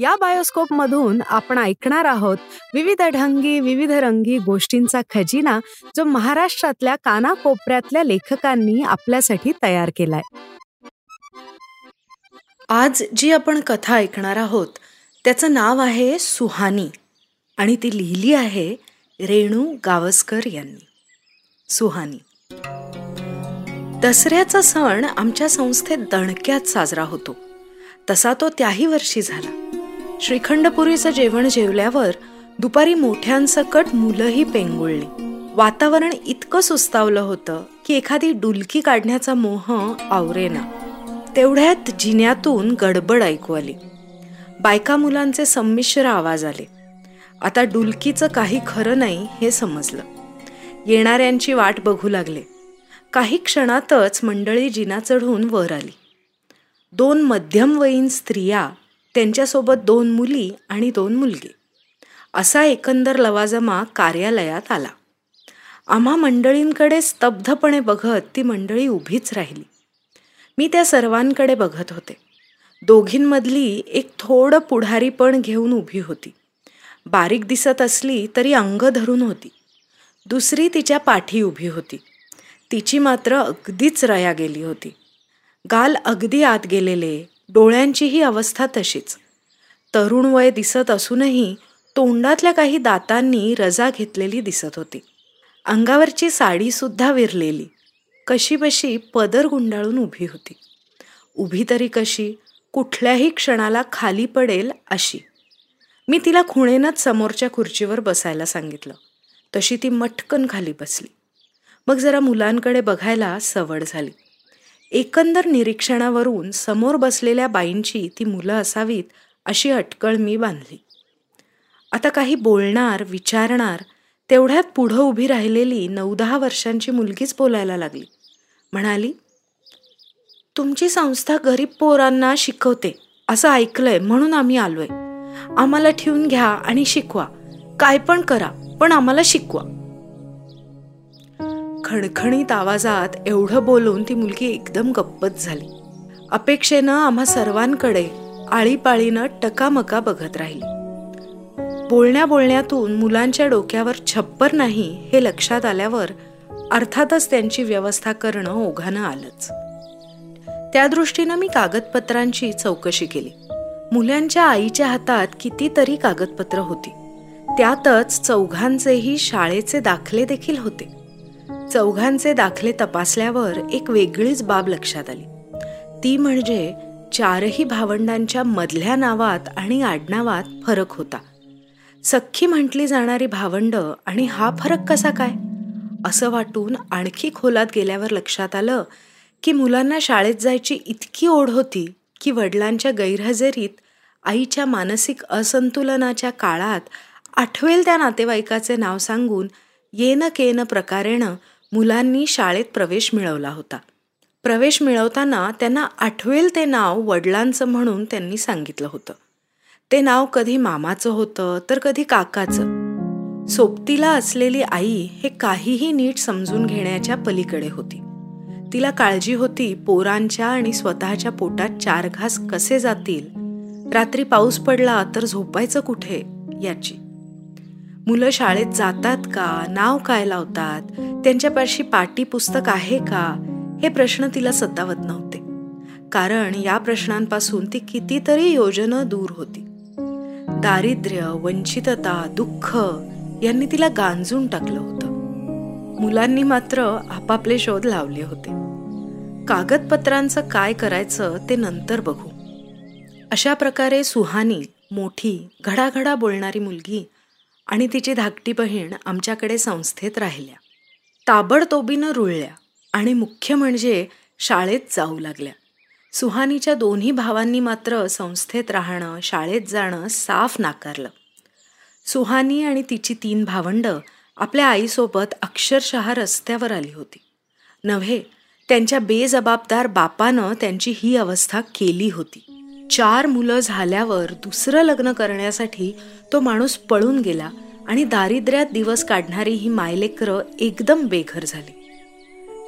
या बायोस्कोप मधून आपण ऐकणार आहोत विविध ढंगी विविध रंगी गोष्टींचा खजिना जो महाराष्ट्रातल्या कानाकोपऱ्यातल्या लेखकांनी आपल्यासाठी तयार केलाय. आज जी आपण कथा ऐकणार आहोत त्याचं नाव आहे सुहानी आणि ती लिहिली आहे रेणू गावस्कर यांनी. सुहानी. दसऱ्याचा सण आमच्या संस्थेत दणक्यात साजरा होतो. तसा तो त्याही वर्षी झाला. श्रीखंडपुरीचं जेवण जेवल्यावर दुपारी मोठ्यांसकट मुलंही पेंगुळली. वातावरण इतकं सुस्तावलं होतं की एखादी डुलकी काढण्याचा मोह आवरेना. तेवढ्यात जिन्यातून गडबड ऐकू आली. बायका मुलांचे संमिश्र आवाज आले. आता डुलकीचं काही खरं नाही हे समजलं. येणाऱ्यांची वाट बघू लागले. काही क्षणातच मंडळी जिना चढून वर आली. दोन मध्यमवयीन स्त्रिया त्यांच्यासोबत दोन मुली आणि दोन मुलगे. असा एकंदर लवाजमा कार्यालयात आला. आम्हा मंडळींकडे स्तब्धपणे बघत ती मंडळी उभीच राहिली. मी त्या सर्वांकडे बघत होते. दोघींमधली एक थोडं पुढारीपण घेऊन उभी होती. बारीक दिसत असली तरी अंग धरून होती. दुसरी तिच्या पाठी उभी होती. तिची मात्र अगदीच रया गेली होती. गाल अगदी आत गेलेले डोळ्यांचीही अवस्था तशीच. तरुण वय दिसत असूनही तोंडातल्या काही दातांनी रजा घेतलेली दिसत होती. अंगावरची साडीसुद्धा विरलेली. कशी बशी पदर गुंडाळून उभी होती. उभी तरी कशी कुठल्याही क्षणाला खाली पडेल अशी. मी तिला खुणेनंच समोरच्या खुर्चीवर बसायला सांगितलं. तशी ती मटकन खाली बसली. मग जरा मुलांकडे बघायला सवड झाली. एकंदर निरीक्षणावरून समोर बसलेल्या बाईंची ती मुलं असावीत अशी अटकळ मी बांधली. आता काही बोलणार विचारणार तेवढ्यात पुढं उभी राहिलेली नऊ दहा वर्षांची मुलगीच बोलायला लागली. म्हणाली तुमची संस्था गरीब पोरांना शिकवते असं ऐकलंय म्हणून आम्ही आलोय. आम्हाला ठेवून घ्या आणि शिकवा. काय पण करा पण आम्हाला शिकवा. खणखणीत आवाजात एवढं बोलून ती मुलगी एकदम गप्पच झाली. अपेक्षेनं आम्हा सर्वांकडे आळीपाळीनं टकामका बघत राहिली. बोलण्या बोलण्यातून मुलांच्या डोक्यावर छप्पर नाही हे लक्षात आल्यावर अर्थातच त्यांची व्यवस्था करणं ओघानं आलंच. त्या दृष्टीनं मी कागदपत्रांची चौकशी केली. मुलांच्या आईच्या हातात कितीतरी कागदपत्र होती. त्यातच चौघांचेही शाळेचे दाखले देखील होते. चौघांचे दाखले तपासल्यावर एक वेगळीच बाब लक्षात आली. ती म्हणजे चारही भावंडांच्या मधल्या नावात आणि आडनावात फरक होता. सख्खी म्हटली जाणारी भावंड आणि हा फरक कसा काय? असं वाटून आणखी खोलात गेल्यावर लक्षात आलं की मुलांना शाळेत जायची इतकी ओढ होती की वडिलांच्या गैरहजेरीत आईच्या मानसिक असंतुलनाच्या काळात आठवेल त्या नातेवाईकाचे नाव सांगून येन केन प्रकारेनं मुलांनी शाळेत प्रवेश मिळवला होता. प्रवेश मिळवताना त्यांना आठवेल ते नाव वडिलांचं म्हणून त्यांनी सांगितलं होतं. ते नाव कधी मामाचं होतं तर कधी काकाचं. सोबतीला असलेली आई हे काहीही नीट समजून घेण्याच्या पलीकडे होती. तिला काळजी होती पोरांच्या आणि स्वतःच्या पोटात चार घास कसे जातील रात्री पाऊस पडला तर झोपायचं कुठे याची. मुलं शाळेत जातात का? नाव काय लावतात? त्यांच्यापाशी पाटी पुस्तक आहे का? हे प्रश्न तिला सतावत नव्हते. कारण या प्रश्नांपासून ती कितीतरी योजना दूर होती. दारिद्र्य वंचितता दुःख यांनी तिला गांजून टाकलं होतं. मुलांनी मात्र आपापले शोध लावले होते. कागदपत्रांचं काय करायचं ते नंतर बघू. अशा प्रकारे सुहानी मोठी घडाघडा बोलणारी मुलगी आणि तिची धाकटी बहीण आमच्याकडे संस्थेत राहिल्या. ताबडतोबीनं रुळल्या आणि मुख्य म्हणजे शाळेत जाऊ लागल्या. सुहानीच्या दोन्ही भावांनी मात्र संस्थेत राहणं शाळेत जाणं साफ नाकारलं. सुहानी आणि तिची तीन भावंडं आपल्या आईसोबत अक्षरशः रस्त्यावर आली होती. नव्हे त्यांच्या बेजबाबदार बापानं त्यांची ही अवस्था केली होती. चार मुलं झाल्यावर दुसरं लग्न करण्यासाठी तो माणूस पळून गेला आणि दारिद्र्यात दिवस काढणारी ही मायलेकरं एकदम बेघर झाली.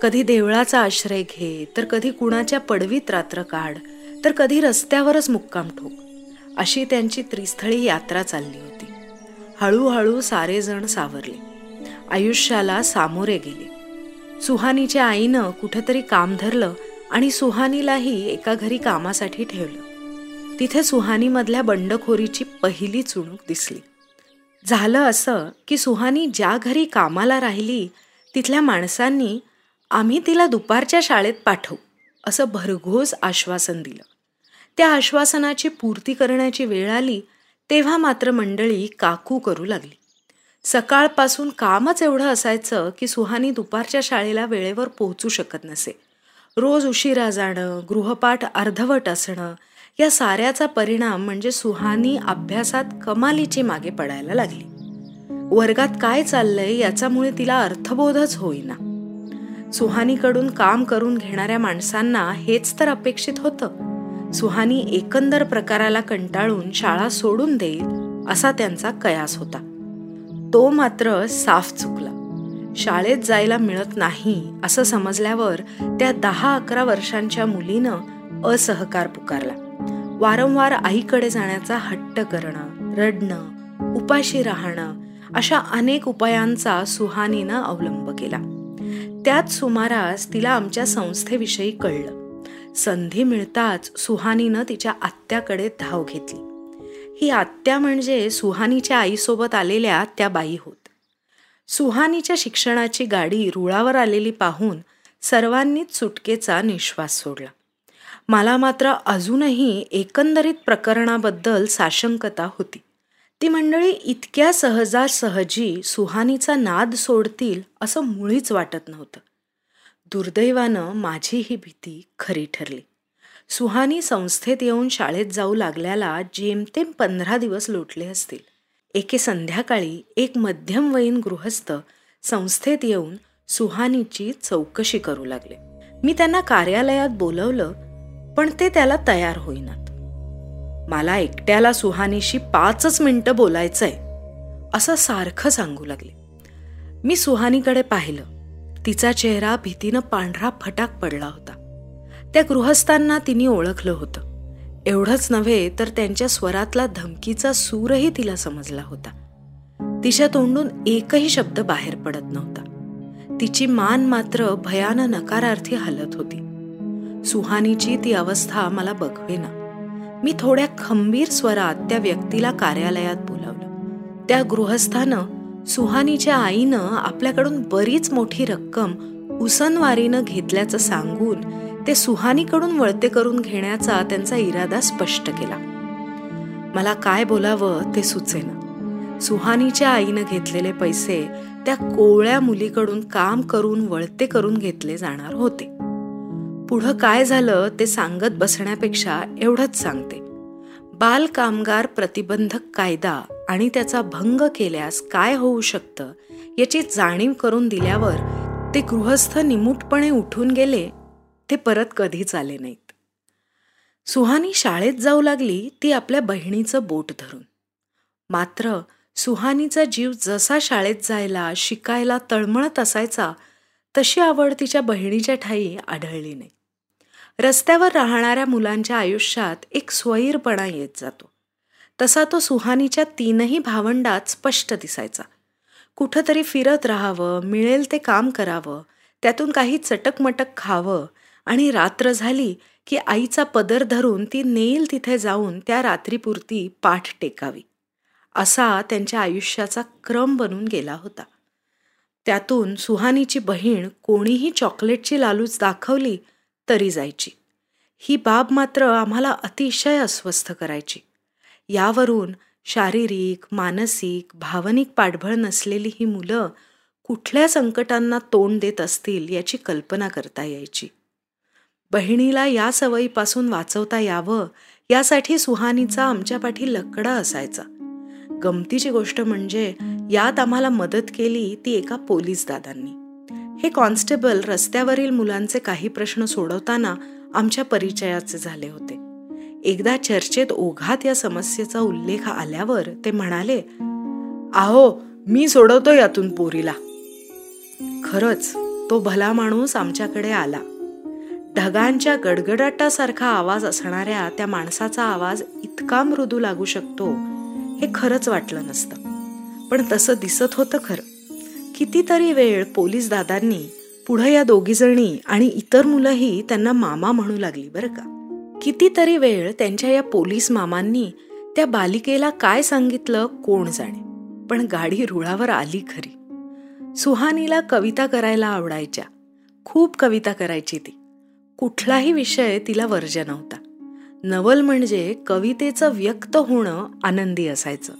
कधी देवळाचा आश्रय घे तर कधी कुणाच्या पडवीत रात्र काढ तर कधी रस्त्यावरच मुक्काम ठोक. अशी त्यांची त्रिस्थळी यात्रा चालली होती. हळूहळू सारेजण सावरले. आयुष्याला सामोरे गेले. सुहानीच्या आईनं कुठंतरी काम धरलं आणि सुहानीलाही एका घरी कामासाठी ठेवलं. तिथे सुहानीमधल्या बंडखोरीची पहिली चुणूक दिसली. झालं असं की सुहानी ज्या घरी कामाला राहिली तिथल्या माणसांनी आम्ही तिला दुपारच्या शाळेत पाठवू असं भरघोस आश्वासन दिलं. त्या आश्वासनाची पूर्ती करण्याची वेळ आली तेव्हा मात्र मंडळी काकू करू लागली. सकाळपासून कामच एवढं असायचं की सुहानी दुपारच्या शाळेला वेळेवर पोहोचू शकत नसे. रोज उशिरा जाणं गृहपाठ अर्धवट असणं या साऱ्याचा परिणाम म्हणजे सुहानी अभ्यासात कमालीची मागे पडायला लागली. वर्गात काय चाललंय याच्यामुळे तिला अर्थबोधच होईना. सुहानीकडून काम करून घेणाऱ्या माणसांना हेच तर अपेक्षित होतं. सुहानी एकंदर प्रकाराला कंटाळून शाळा सोडून देईल असा त्यांचा कयास होता. तो मात्र साफ चुकला. शाळेत जायला मिळत नाही असं समजल्यावर त्या दहा अकरा वर्षांच्या मुलीनं असहकार पुकारला. वारंवार आईकडे जाण्याचा हट्ट करणं रडणं उपाशी राहणं अशा अनेक उपायांचा सुहानीनं अवलंब केला. त्याच सुमारास तिला आमच्या संस्थेविषयी कळलं. संधी मिळताच सुहानीनं तिच्या आत्याकडे धाव घेतली. ही आत्या म्हणजे सुहानीच्या आईसोबत आलेल्या त्या बाई होत. सुहानीच्या शिक्षणाची गाडी रुळावर आलेली पाहून सर्वांनीच सुटकेचा निश्वास सोडला. मला मात्र अजूनही एकंदरीत प्रकरणाबद्दल साशंकता होती. ती मंडळी इतक्या सहजासहजी सुहानीचा नाद सोडतील असं मुळीच वाटत नव्हतं. दुर्दैवानं माझी ही भीती खरी ठरली. सुहानी संस्थेत येऊन शाळेत जाऊ लागल्याला जेमतेम पंधरा दिवस लोटले असतील. एके संध्याकाळी एक मध्यमवयीन गृहस्थ संस्थेत येऊन सुहानीची चौकशी करू लागले. मी त्यांना कार्यालयात बोलवलं पण ते त्याला तयार होईनात. मला एकट्याला सुहानीशी पाचच मिनटं बोलायचंय असं सारखं सांगू लागले. मी सुहानीकडे पाहिलं. तिचा चेहरा भीतीनं पांढरा फटाक पडला होता. त्या गृहस्थांना तिने ओळखलं होतं. एवढंच नव्हे तर त्यांच्या स्वरातला धमकीचा सूरही तिला समजला होता. तिच्या तोंडून एकही शब्द बाहेर पडत नव्हता. तिची मान मात्र भयानं नकारार्थी हलत होती. सुहानीची ती अवस्था मला बघवेना मी थोड्या खंबीर स्वरात त्या व्यक्तीला कार्यालयात बोलावलं. त्या गृहस्थानं सुहानीच्या आईनं आपल्याकडून बरीच मोठी रक्कम उसनवारीनं घेतल्याचं सांगून ते सुहानीकडून वळते करून घेण्याचा त्यांचा इरादा स्पष्ट केला. मला काय बोलावं ते सुचेना. सुहानीच्या आईनं घेतलेले पैसे त्या कोवळ्या मुलीकडून काम करून वळते करून घेतले जाणार होते. पुढं काय झालं ते सांगत बसण्यापेक्षा एवढंच सांगते. बाल कामगार प्रतिबंधक कायदा आणि त्याचा भंग केल्यास काय होऊ शकतं याची जाणीव करून दिल्यावर ते गृहस्थ निमूटपणे उठून गेले ते परत कधीच आले नाहीत. सुहानी शाळेत जाऊ लागली ती आपल्या बहिणीचं बोट धरून. मात्र सुहानीचा जीव जसा शाळेत जायला शिकायला तळमळत असायचा तशी आवड तिच्या बहिणीच्या ठाई आढळली नाही. रस्त्यावर राहणाऱ्या मुलांच्या आयुष्यात एक स्वैरपणा येत जातो. तसा तो सुहानीच्या तीनही भावंडात स्पष्ट दिसायचा. कुठंतरी फिरत राहावं मिळेल ते काम करावं त्यातून काही चटकमटक खावं आणि रात्र झाली की आईचा पदर धरून ती नेईल तिथे जाऊन त्या रात्रीपुरती पाठ टेकावी. असा त्यांच्या आयुष्याचा क्रम बनून गेला होता. त्यातून सुहानीची बहीण कोणीही चॉकलेटची लालूच दाखवली तरी जायची. ही बाब मात्र आम्हाला अतिशय अस्वस्थ करायची. यावरून शारीरिक मानसिक भावनिक पाठबळ नसलेली ही मुलं कुठल्या संकटांना तोंड देत असतील याची कल्पना करता यायची. बहिणीला या सवयीपासून वाचवता यावं यासाठी सुहानीचा आमच्या पाठी लकडा असायचा. गमतीची गोष्ट म्हणजे यात आम्हाला मदत केली ती एका पोलीस दादांनी. हे कॉन्स्टेबल रस्त्यावरील मुलांचे काही प्रश्न सोडवताना आमच्या परिचयाचे झाले होते. एकदा चर्चेत ओघात या समस्येचा उल्लेख आल्यावर ते म्हणाले आहो मी सोडवतो यातून पोरीला. खरंच तो भला माणूस आमच्याकडे आला. ढगांच्या गडगडाटासारखा आवाज असणाऱ्या त्या माणसाचा आवाज इतका मृदू लागू शकतो हे खरंच वाटलं नसतं. पण तसं दिसत होतं खरं. कितीतरी वेळ पोलीस दादांनी पुढं या दोघीजणी आणि इतर मुलंही त्यांना मामा म्हणू लागली बरं का? कितीतरी वेळ त्यांच्या या पोलीस मामांनी त्या बालिकेला काय सांगितलं कोण जाणे. पण गाडी रुळावर आली खरी. सुहानीला कविता करायला आवडायच्या. खूप कविता करायची ती. कुठलाही विषय तिला वर्ज नव्हता. नवल म्हणजे कवितेचं व्यक्त होणं आनंदी असायचं.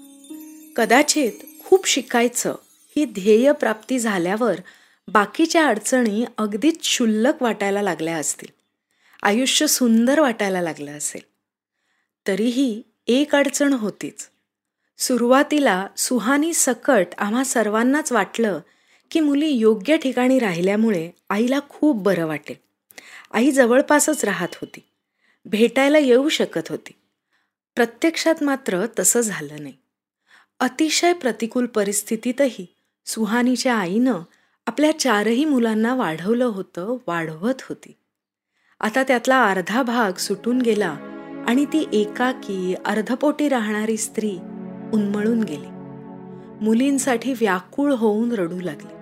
कदाचित खूप शिकायचं ही ध्येय प्राप्ती झाल्यावर बाकीच्या अडचणी अगदीच क्षुल्लक वाटायला लागल्या असतील. आयुष्य सुंदर वाटायला लागलं असेल. तरीही एक अडचण होतीच. सुरुवातीला सुहानी सकट आम्हा सर्वांनाच वाटलं की मुली योग्य ठिकाणी राहिल्यामुळे आईला खूप बरं वाटेल. आई जवळपासच राहत होती. भेटायला येऊ शकत होती. प्रत्यक्षात मात्र तसं झालं नाही. अतिशय प्रतिकूल परिस्थितीतही सुहानीच्या आईनं आपल्या चारही मुलांना वाढवलं होतं वाढवत होती. आता त्यातला अर्धा भाग सुटून गेला आणि ती एकाकी अर्धपोटी राहणारी स्त्री उन्मळून गेली. मुलींसाठी व्याकुळ होऊन रडू लागली.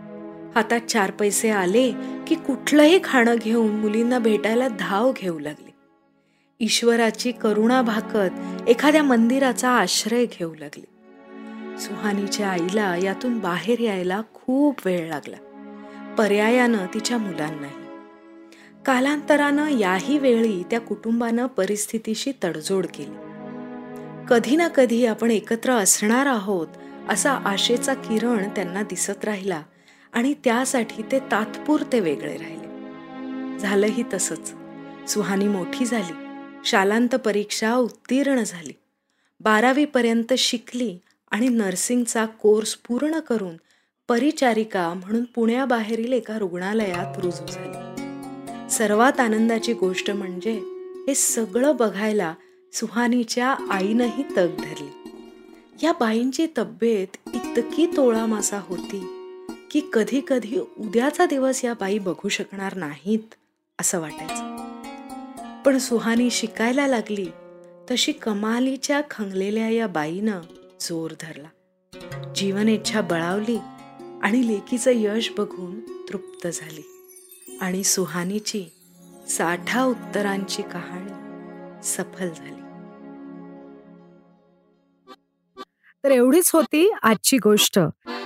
हातात चार पैसे आले की कुठलंही खाणं घेऊन मुलींना भेटायला धाव घेऊ लागली. ईश्वराची करुणा भाकत एखाद्या मंदिराचा आश्रय घेऊ लागली. सुहानीच्या आईला यातून बाहेर यायला खूप वेळ लागला. पर्यायानं तिच्या मुलांनाही. कालांतरानं याही वेळी त्या कुटुंबानं परिस्थितीशी तडजोड केली. कधी ना कधी आपण एकत्र असणार आहोत असा आशेचा किरण त्यांना दिसत राहिला आणि त्यासाठी ते तात्पुरते वेगळे राहिले. झालंही तसंच. सुहानी मोठी झाली. शालांत परीक्षा उत्तीर्ण झाली. बारावीपर्यंत शिकली आणि नर्सिंगचा कोर्स पूर्ण करून परिचारिका म्हणून पुण्याबाहेरील एका रुग्णालयात रुजू झाली. सर्वात आनंदाची गोष्ट म्हणजे हे सगळं बघायला सुहानीच्या आईनंही तग धरली. या बाईंची तब्येत इतकी तोळामासा होती की कधी कधी उद्याचा दिवस या बाई बघू शकणार नाहीत असं वाटायचं. पण सुहानी शिकायला लागली तशी कमालीच्या खंगलेल्या या बाईनं जोर धरला. जीवन इच्छा बळावली आणि लेकीचं यश बघून तृप्त झाली. आणि सुहानीची साठा उत्तरांची कहाणी सफल झाली. तर एवढीच होती आजची गोष्ट.